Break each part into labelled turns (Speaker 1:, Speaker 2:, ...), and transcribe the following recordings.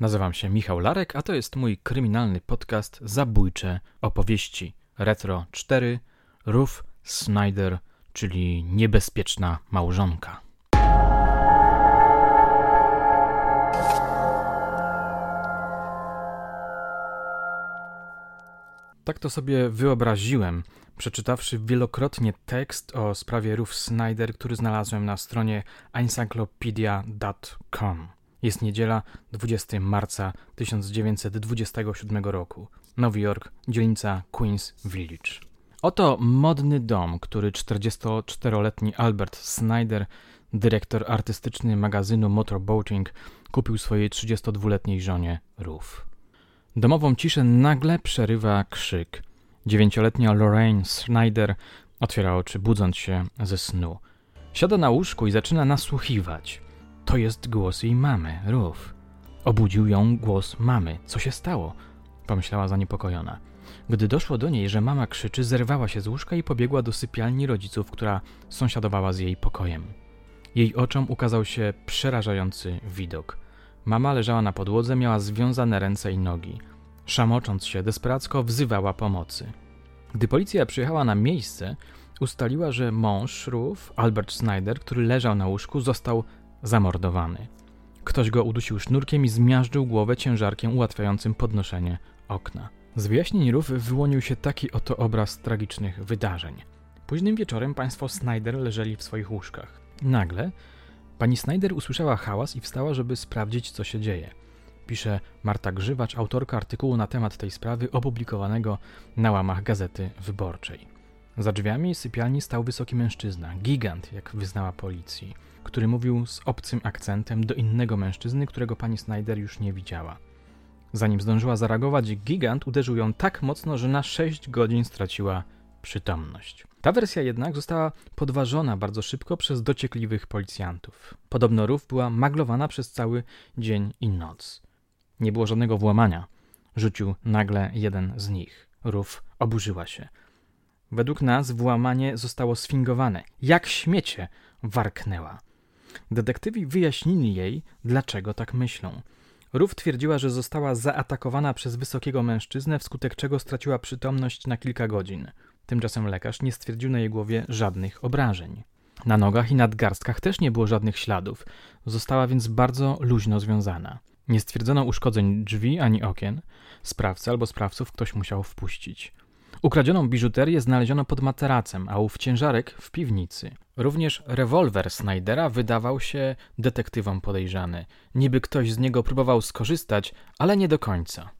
Speaker 1: Nazywam się Michał Larek, a to jest mój kryminalny podcast Zabójcze opowieści Retro 4 Ruth Snyder, czyli niebezpieczna małżonka. Tak to sobie wyobraziłem, przeczytawszy wielokrotnie tekst o sprawie Ruth Snyder, który znalazłem na stronie encyclopedia.com. Jest niedziela 20 marca 1927 roku. Nowy Jork, dzielnica Queens Village. Oto modny dom, który 44-letni Albert Snyder, dyrektor artystyczny magazynu Motorboating, kupił swojej 32-letniej żonie Ruth. Domową ciszę nagle przerywa krzyk. Dziewięcioletnia Lorraine Snyder otwiera oczy, budząc się ze snu. Siada na łóżku i zaczyna nasłuchiwać. To jest głos jej mamy, Ruth. Obudził ją głos mamy. Co się stało? Pomyślała zaniepokojona. Gdy doszło do niej, że mama krzyczy, zerwała się z łóżka i pobiegła do sypialni rodziców, która sąsiadowała z jej pokojem. Jej oczom ukazał się przerażający widok. Mama leżała na podłodze, miała związane ręce i nogi. Szamocząc się, desperacko wzywała pomocy. Gdy policja przyjechała na miejsce, ustaliła, że mąż Ruth, Albert Snyder, który leżał na łóżku, został zamordowany. Ktoś go udusił sznurkiem i zmiażdżył głowę ciężarkiem ułatwiającym podnoszenie okna. Z wyjaśnień Ruth wyłonił się taki oto obraz tragicznych wydarzeń. Późnym wieczorem państwo Snyder leżeli w swoich łóżkach. Nagle pani Snyder usłyszała hałas i wstała, żeby sprawdzić, co się dzieje. Pisze Marta Grzywacz, autorka artykułu na temat tej sprawy opublikowanego na łamach Gazety Wyborczej. Za drzwiami sypialni stał wysoki mężczyzna, gigant, jak wyznała policji który mówił z obcym akcentem do innego mężczyzny, którego pani Snyder już nie widziała. Zanim zdążyła zareagować, gigant uderzył ją tak mocno, że na 6 godzin straciła przytomność. Ta wersja jednak została podważona bardzo szybko przez dociekliwych policjantów. Podobno rów była maglowana przez cały dzień i noc. Nie było żadnego włamania. Rzucił nagle jeden z nich. Rów oburzyła się. Według nas włamanie zostało sfingowane. Jak śmiecie! warknęła. Detektywi wyjaśnili jej, dlaczego tak myślą. Rów twierdziła, że została zaatakowana przez wysokiego mężczyznę, wskutek czego straciła przytomność na kilka godzin. Tymczasem lekarz nie stwierdził na jej głowie żadnych obrażeń. Na nogach i nadgarstkach też nie było żadnych śladów, została więc bardzo luźno związana. Nie stwierdzono uszkodzeń drzwi ani okien. Sprawcę albo sprawców ktoś musiał wpuścić. Ukradzioną biżuterię znaleziono pod materacem, a ów ciężarek w piwnicy. Również rewolwer Snydera wydawał się detektywom podejrzany. Niby ktoś z niego próbował skorzystać, ale nie do końca.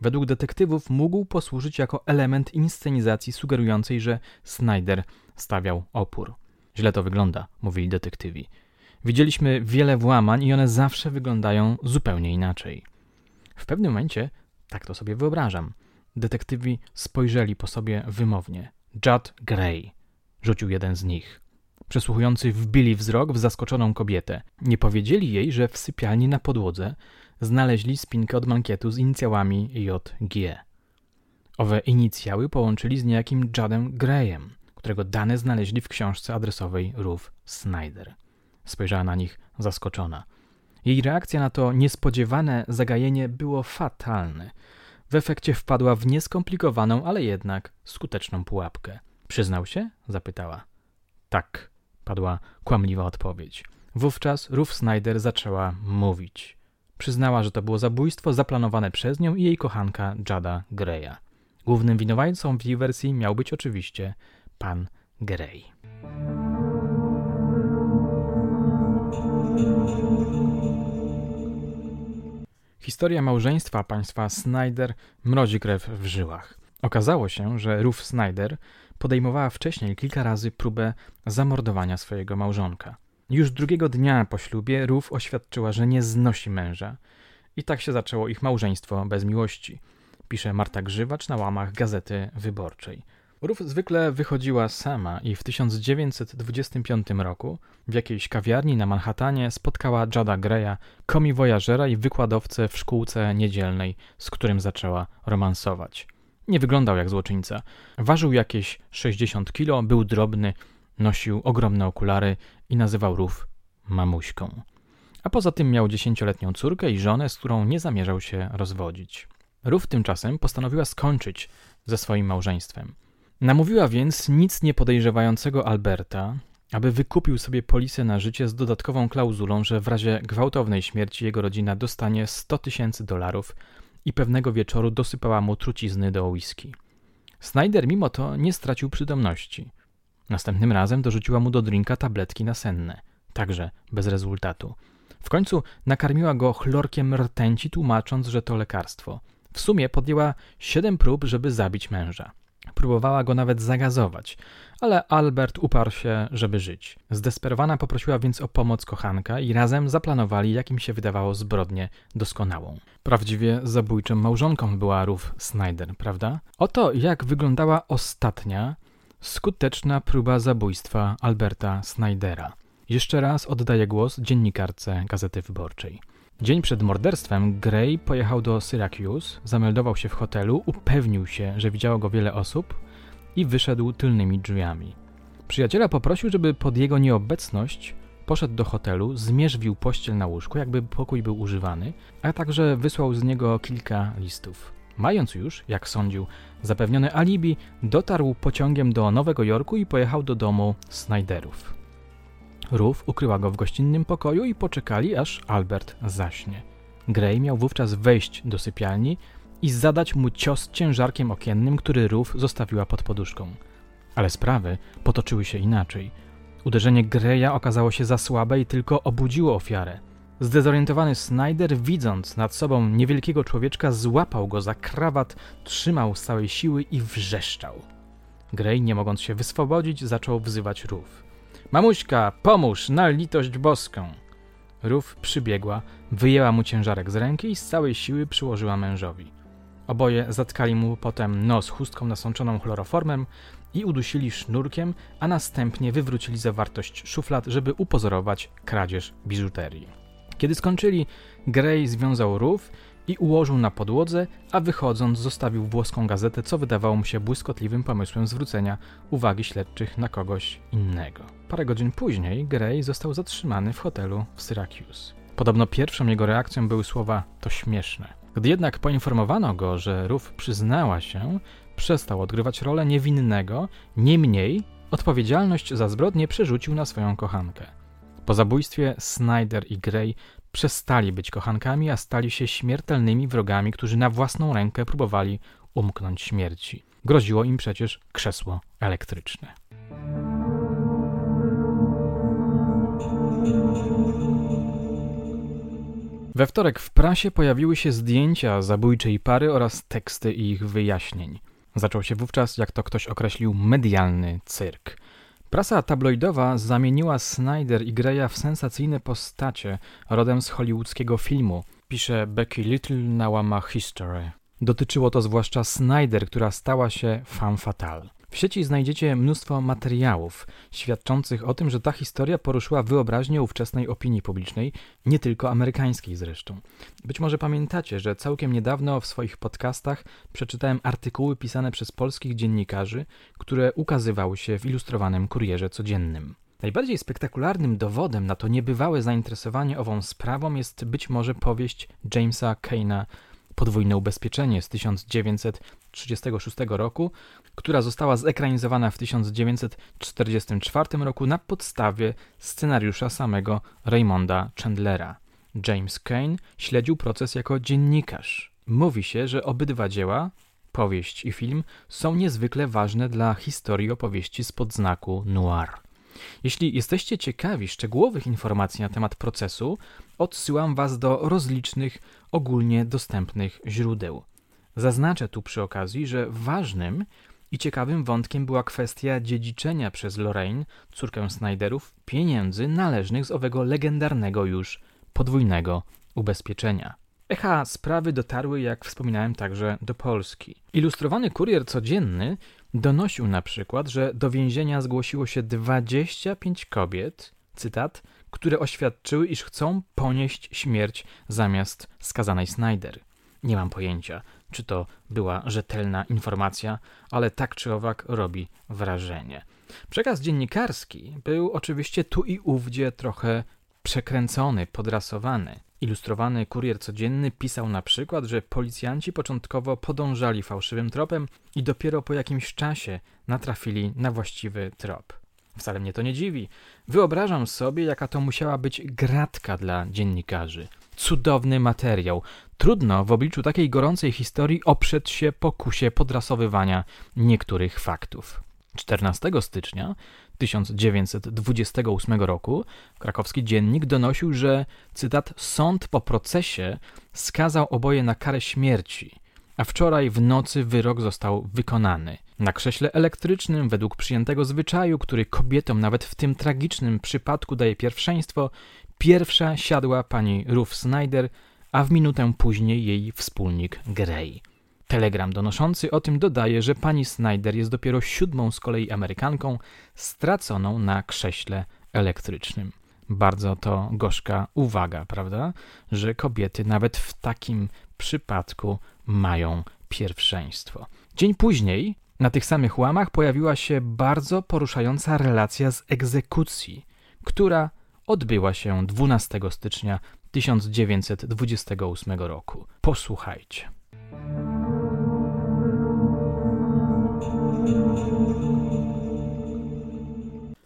Speaker 1: Według detektywów mógł posłużyć jako element inscenizacji sugerującej, że Snyder stawiał opór. Źle to wygląda, mówili detektywi. Widzieliśmy wiele włamań i one zawsze wyglądają zupełnie inaczej. W pewnym momencie, tak to sobie wyobrażam, detektywi spojrzeli po sobie wymownie. Judd Gray, rzucił jeden z nich. Przesłuchujący wbili wzrok w zaskoczoną kobietę. Nie powiedzieli jej, że w sypialni na podłodze znaleźli spinkę od mankietu z inicjałami JG. Owe inicjały połączyli z niejakim Juddem Grayem, którego dane znaleźli w książce adresowej Ruth Snyder. Spojrzała na nich zaskoczona. Jej reakcja na to niespodziewane zagajenie było fatalne. W efekcie wpadła w nieskomplikowaną, ale jednak skuteczną pułapkę. Przyznał się? zapytała. Tak, padła kłamliwa odpowiedź. Wówczas Ruth Snyder zaczęła mówić. Przyznała, że to było zabójstwo zaplanowane przez nią i jej kochanka Jada Greya. Głównym winowajcą w jej wersji miał być oczywiście pan Grey. Historia małżeństwa państwa Snyder mrozi krew w żyłach. Okazało się, że Ruth Snyder podejmowała wcześniej kilka razy próbę zamordowania swojego małżonka. Już drugiego dnia po ślubie Ruth oświadczyła, że nie znosi męża. I tak się zaczęło ich małżeństwo bez miłości, pisze Marta Grzywacz na łamach Gazety Wyborczej. Ruth zwykle wychodziła sama i w 1925 roku w jakiejś kawiarni na Manhattanie spotkała Jada Greya, komiwojażera i wykładowcę w szkółce niedzielnej, z którym zaczęła romansować. Nie wyglądał jak złoczyńca. Ważył jakieś 60 kilo, był drobny, nosił ogromne okulary i nazywał Ruf mamuśką. a poza tym miał dziesięcioletnią córkę i żonę, z którą nie zamierzał się rozwodzić. Ruth tymczasem postanowiła skończyć ze swoim małżeństwem. Namówiła więc nic nie podejrzewającego Alberta, aby wykupił sobie polisę na życie z dodatkową klauzulą, że w razie gwałtownej śmierci jego rodzina dostanie 100 tysięcy dolarów i pewnego wieczoru dosypała mu trucizny do whisky. Snyder mimo to nie stracił przytomności. Następnym razem dorzuciła mu do drinka tabletki nasenne, także bez rezultatu. W końcu nakarmiła go chlorkiem rtęci, tłumacząc, że to lekarstwo. W sumie podjęła siedem prób, żeby zabić męża. Próbowała go nawet zagazować, ale Albert uparł się, żeby żyć. Zdesperowana poprosiła więc o pomoc kochanka i razem zaplanowali, jak im się wydawało, zbrodnię doskonałą. Prawdziwie zabójczą małżonką była Ruth Snyder, prawda? Oto jak wyglądała ostatnia, skuteczna próba zabójstwa Alberta Snydera. Jeszcze raz oddaję głos dziennikarce Gazety Wyborczej. Dzień przed morderstwem Gray pojechał do Syracuse, zameldował się w hotelu, upewnił się, że widziało go wiele osób i wyszedł tylnymi drzwiami. Przyjaciela poprosił, żeby pod jego nieobecność poszedł do hotelu, zmierzwił pościel na łóżku, jakby pokój był używany, a także wysłał z niego kilka listów. Mając już, jak sądził, zapewnione alibi, dotarł pociągiem do Nowego Jorku i pojechał do domu Snyderów. Ruth ukryła go w gościnnym pokoju i poczekali, aż Albert zaśnie. Gray miał wówczas wejść do sypialni i zadać mu cios ciężarkiem okiennym, który Ruth zostawiła pod poduszką. Ale sprawy potoczyły się inaczej. Uderzenie Greya okazało się za słabe i tylko obudziło ofiarę. Zdezorientowany Snyder, widząc nad sobą niewielkiego człowieczka, złapał go za krawat, trzymał z całej siły i wrzeszczał. Grey, nie mogąc się wyswobodzić, zaczął wzywać Ruth. Mamuśka, pomóż, na litość boską! Ruf przybiegła, wyjęła mu ciężarek z ręki i z całej siły przyłożyła mężowi. Oboje zatkali mu potem nos chustką nasączoną chloroformem i udusili sznurkiem, a następnie wywrócili zawartość szuflad, żeby upozorować kradzież biżuterii. Kiedy skończyli, Gray związał rów i ułożył na podłodze, a wychodząc zostawił włoską gazetę, co wydawało mu się błyskotliwym pomysłem zwrócenia uwagi śledczych na kogoś innego. Parę godzin później Gray został zatrzymany w hotelu w Syracuse. Podobno pierwszą jego reakcją były słowa to śmieszne. Gdy jednak poinformowano go, że Ruf przyznała się, przestał odgrywać rolę niewinnego, niemniej odpowiedzialność za zbrodnię przerzucił na swoją kochankę. Po zabójstwie Snyder i Gray przestali być kochankami, a stali się śmiertelnymi wrogami, którzy na własną rękę próbowali umknąć śmierci. Groziło im przecież krzesło elektryczne. We wtorek w prasie pojawiły się zdjęcia zabójczej pary oraz teksty ich wyjaśnień. Zaczął się wówczas, jak to ktoś określił, medialny cyrk. Prasa tabloidowa zamieniła Snyder i Greya w sensacyjne postacie rodem z hollywoodzkiego filmu, pisze Becky Little na łamach History. Dotyczyło to zwłaszcza Snyder, która stała się femme fatale. W sieci znajdziecie mnóstwo materiałów świadczących o tym, że ta historia poruszyła wyobraźnię ówczesnej opinii publicznej, nie tylko amerykańskiej zresztą. Być może pamiętacie, że całkiem niedawno w swoich podcastach przeczytałem artykuły pisane przez polskich dziennikarzy, które ukazywały się w ilustrowanym kurierze codziennym. Najbardziej spektakularnym dowodem na to niebywałe zainteresowanie ową sprawą jest być może powieść Jamesa Kane'a Podwójne ubezpieczenie z 1936 roku, która została zekranizowana w 1944 roku na podstawie scenariusza samego Raymonda Chandlera. James Kane śledził proces jako dziennikarz. Mówi się, że obydwa dzieła, powieść i film, są niezwykle ważne dla historii opowieści spod znaku noir. Jeśli jesteście ciekawi szczegółowych informacji na temat procesu, odsyłam Was do rozlicznych, ogólnie dostępnych źródeł. Zaznaczę tu przy okazji, że ważnym i ciekawym wątkiem była kwestia dziedziczenia przez Lorraine, córkę Snyderów, pieniędzy należnych z owego legendarnego już podwójnego ubezpieczenia. Echa sprawy dotarły, jak wspominałem, także do Polski. Ilustrowany kurier codzienny donosił na przykład, że do więzienia zgłosiło się 25 kobiet, cytat, które oświadczyły, iż chcą ponieść śmierć zamiast skazanej Snyder. Nie mam pojęcia, czy to była rzetelna informacja, ale tak czy owak robi wrażenie. Przekaz dziennikarski był oczywiście tu i ówdzie trochę przekręcony, podrasowany. Ilustrowany kurier codzienny pisał na przykład, że policjanci początkowo podążali fałszywym tropem i dopiero po jakimś czasie natrafili na właściwy trop. Wcale mnie to nie dziwi. Wyobrażam sobie, jaka to musiała być gratka dla dziennikarzy. Cudowny materiał. Trudno w obliczu takiej gorącej historii oprzeć się pokusie podrasowywania niektórych faktów. 14 stycznia 1928 roku krakowski dziennik donosił, że, cytat, sąd po procesie skazał oboje na karę śmierci, a wczoraj w nocy wyrok został wykonany. Na krześle elektrycznym, według przyjętego zwyczaju, który kobietom nawet w tym tragicznym przypadku daje pierwszeństwo, pierwsza siadła pani Ruth Snyder, a w minutę później jej wspólnik Gray. Telegram donoszący o tym dodaje, że pani Snyder jest dopiero siódmą z kolei Amerykanką straconą na krześle elektrycznym. Bardzo to gorzka uwaga, prawda? Że kobiety nawet w takim przypadku mają pierwszeństwo. Dzień później na tych samych łamach pojawiła się bardzo poruszająca relacja z egzekucji, która odbyła się 12 stycznia 1928 roku. Posłuchajcie.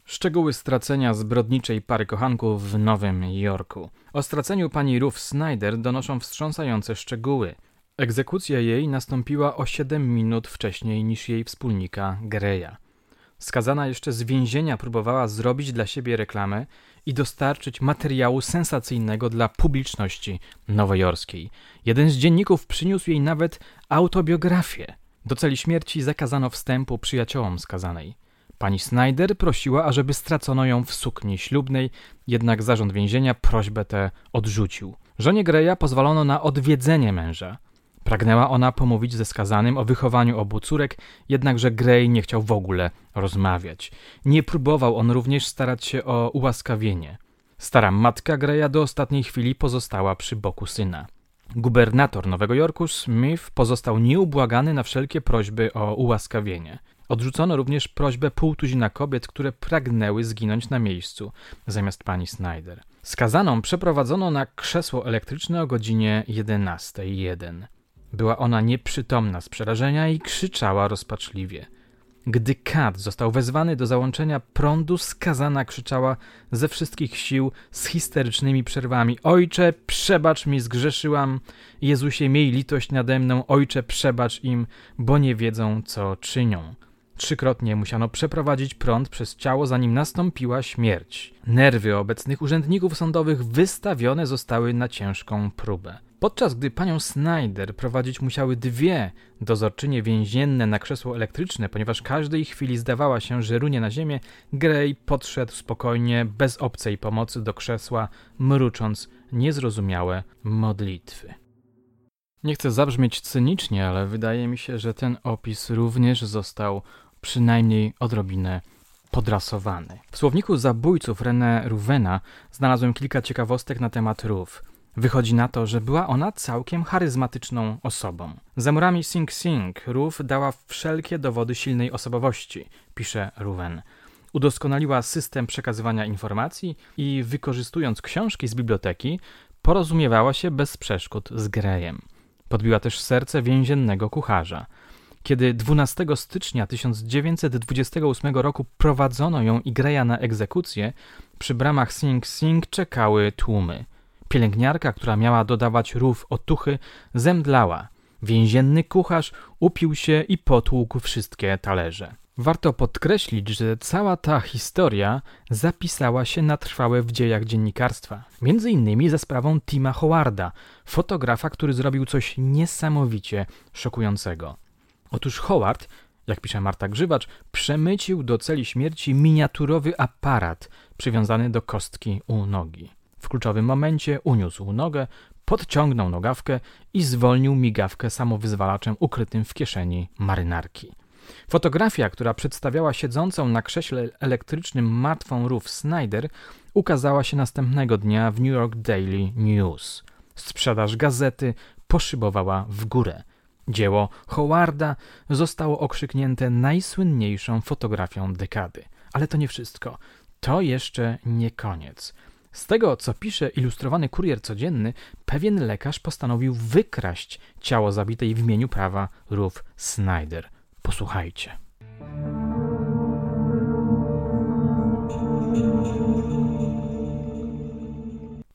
Speaker 1: Szczegóły stracenia zbrodniczej pary kochanków w Nowym Jorku. O straceniu pani Ruth Snyder donoszą wstrząsające szczegóły. Egzekucja jej nastąpiła o 7 minut wcześniej niż jej wspólnika Greya. Skazana jeszcze z więzienia próbowała zrobić dla siebie reklamę i dostarczyć materiału sensacyjnego dla publiczności nowojorskiej. Jeden z dzienników przyniósł jej nawet autobiografię. Do celi śmierci zakazano wstępu przyjaciołom skazanej. Pani Snyder prosiła, ażeby stracono ją w sukni ślubnej, jednak zarząd więzienia prośbę tę odrzucił. Żonie Greya pozwolono na odwiedzenie męża. Pragnęła ona pomówić ze skazanym o wychowaniu obu córek, jednakże Grey nie chciał w ogóle rozmawiać. Nie próbował on również starać się o ułaskawienie. Stara matka Greya do ostatniej chwili pozostała przy boku syna. Gubernator Nowego Jorku Smith pozostał nieubłagany na wszelkie prośby o ułaskawienie. Odrzucono również prośbę półtuzina kobiet, które pragnęły zginąć na miejscu, zamiast pani Snyder. Skazaną przeprowadzono na krzesło elektryczne o godzinie 11.01. Była ona nieprzytomna z przerażenia i krzyczała rozpaczliwie. Gdy Kat został wezwany do załączenia prądu, skazana krzyczała ze wszystkich sił z histerycznymi przerwami: Ojcze, przebacz mi, zgrzeszyłam. Jezusie, miej litość nade mną. Ojcze, przebacz im, bo nie wiedzą, co czynią. Trzykrotnie musiano przeprowadzić prąd przez ciało, zanim nastąpiła śmierć. Nerwy obecnych urzędników sądowych wystawione zostały na ciężką próbę. Podczas gdy panią Snyder prowadzić musiały dwie dozorczynie więzienne na krzesło elektryczne, ponieważ każdej chwili zdawała się, że runie na ziemię, Gray podszedł spokojnie, bez obcej pomocy do krzesła, mrucząc niezrozumiałe modlitwy. Nie chcę zabrzmieć cynicznie, ale wydaje mi się, że ten opis również został przynajmniej odrobinę podrasowany. W słowniku zabójców René Rouvena znalazłem kilka ciekawostek na temat Rów. Wychodzi na to, że była ona całkiem charyzmatyczną osobą. Za murami Sing Sing Rów dała wszelkie dowody silnej osobowości, pisze Ruven. Udoskonaliła system przekazywania informacji i wykorzystując książki z biblioteki, porozumiewała się bez przeszkód z Grejem. Podbiła też serce więziennego kucharza. Kiedy 12 stycznia 1928 roku prowadzono ją i Greja na egzekucję, przy bramach Sing Sing czekały tłumy. Pielęgniarka, która miała dodawać rów otuchy, zemdlała. Więzienny kucharz upił się i potłukł wszystkie talerze. Warto podkreślić, że cała ta historia zapisała się na trwałe w dziejach dziennikarstwa. Między innymi za sprawą Tima Howarda, fotografa, który zrobił coś niesamowicie szokującego. Otóż Howard, jak pisze Marta Grzywacz, przemycił do celi śmierci miniaturowy aparat przywiązany do kostki u nogi. W kluczowym momencie uniósł nogę, podciągnął nogawkę i zwolnił migawkę samowyzwalaczem ukrytym w kieszeni marynarki. Fotografia, która przedstawiała siedzącą na krześle elektrycznym martwą Ruth Snyder, ukazała się następnego dnia w New York Daily News. Sprzedaż gazety poszybowała w górę. Dzieło Howarda zostało okrzyknięte najsłynniejszą fotografią dekady. Ale to nie wszystko. To jeszcze nie koniec. Z tego, co pisze ilustrowany kurier codzienny, pewien lekarz postanowił wykraść ciało zabitej w imieniu prawa Ruth Snyder. Posłuchajcie.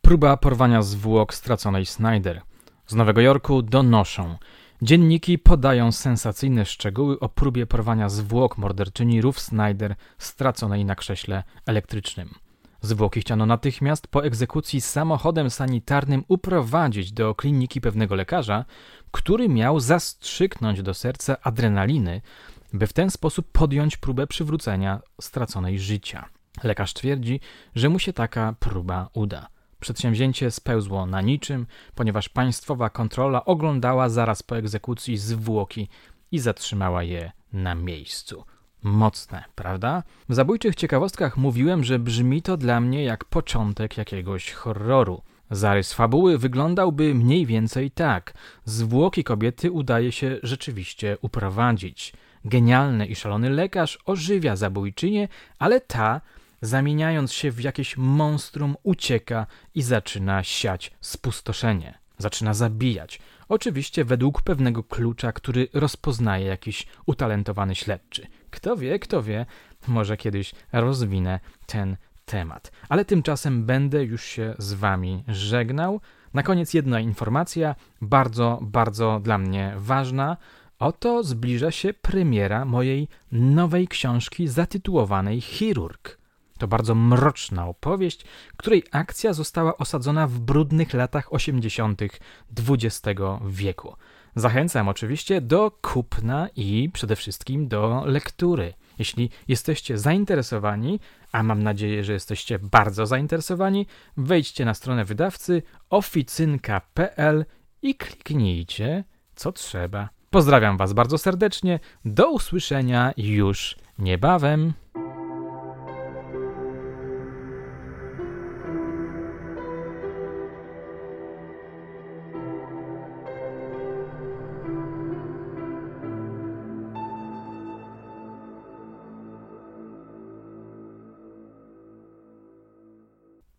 Speaker 1: Próba porwania zwłok straconej Snyder. Z Nowego Jorku donoszą. Dzienniki podają sensacyjne szczegóły o próbie porwania zwłok morderczyni Ruth Snyder straconej na krześle elektrycznym. Zwłoki chciano natychmiast po egzekucji samochodem sanitarnym uprowadzić do kliniki pewnego lekarza, który miał zastrzyknąć do serca adrenaliny, by w ten sposób podjąć próbę przywrócenia straconej życia. Lekarz twierdzi, że mu się taka próba uda. Przedsięwzięcie spełzło na niczym, ponieważ państwowa kontrola oglądała zaraz po egzekucji zwłoki i zatrzymała je na miejscu. Mocne, prawda? W zabójczych ciekawostkach mówiłem, że brzmi to dla mnie jak początek jakiegoś horroru. Zarys fabuły wyglądałby mniej więcej tak. Zwłoki kobiety udaje się rzeczywiście uprowadzić. Genialny i szalony lekarz ożywia zabójczynię, ale ta zamieniając się w jakieś monstrum, ucieka i zaczyna siać spustoszenie. Zaczyna zabijać. Oczywiście według pewnego klucza, który rozpoznaje jakiś utalentowany śledczy. Kto wie, kto wie, może kiedyś rozwinę ten temat. Ale tymczasem będę już się z wami żegnał. Na koniec jedna informacja, bardzo, bardzo dla mnie ważna. Oto zbliża się premiera mojej nowej książki zatytułowanej Chirurg. To bardzo mroczna opowieść, której akcja została osadzona w brudnych latach 80. XX wieku. Zachęcam oczywiście do kupna i przede wszystkim do lektury. Jeśli jesteście zainteresowani, a mam nadzieję, że jesteście bardzo zainteresowani, wejdźcie na stronę wydawcy oficynka.pl i kliknijcie co trzeba. Pozdrawiam Was bardzo serdecznie. Do usłyszenia już niebawem.